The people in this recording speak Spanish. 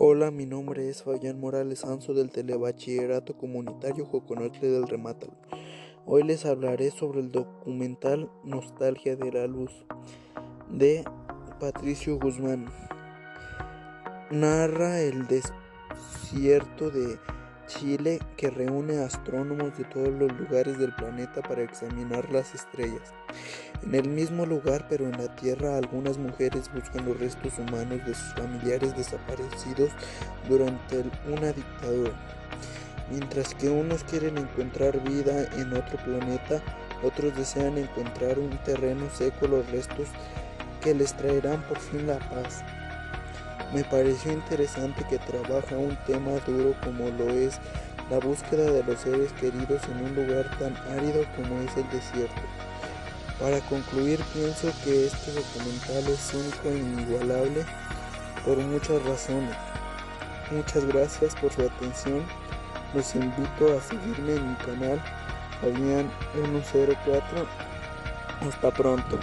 Hola, mi nombre es Fabián Morales Anzo del Telebachillerato Comunitario Joconotle del Remátalo. Hoy les hablaré sobre el documental Nostalgia de la Luz de Patricio Guzmán. Narra el desierto de Chile que reúne astrónomos de todos los lugares del planeta para examinar las estrellas. En el mismo lugar, pero en la Tierra, algunas mujeres buscan los restos humanos de sus familiares desaparecidos durante una dictadura. Mientras que unos quieren encontrar vida en otro planeta, otros desean encontrar un terreno seco los restos que les traerán por fin la paz. Me pareció interesante que trabaja un tema duro como lo es la búsqueda de los seres queridos en un lugar tan árido como es el desierto. Para concluir, pienso que este documental es único e inigualable por muchas razones. Muchas gracias por su atención. Los invito a seguirme en mi canal Fabián104. Hasta pronto.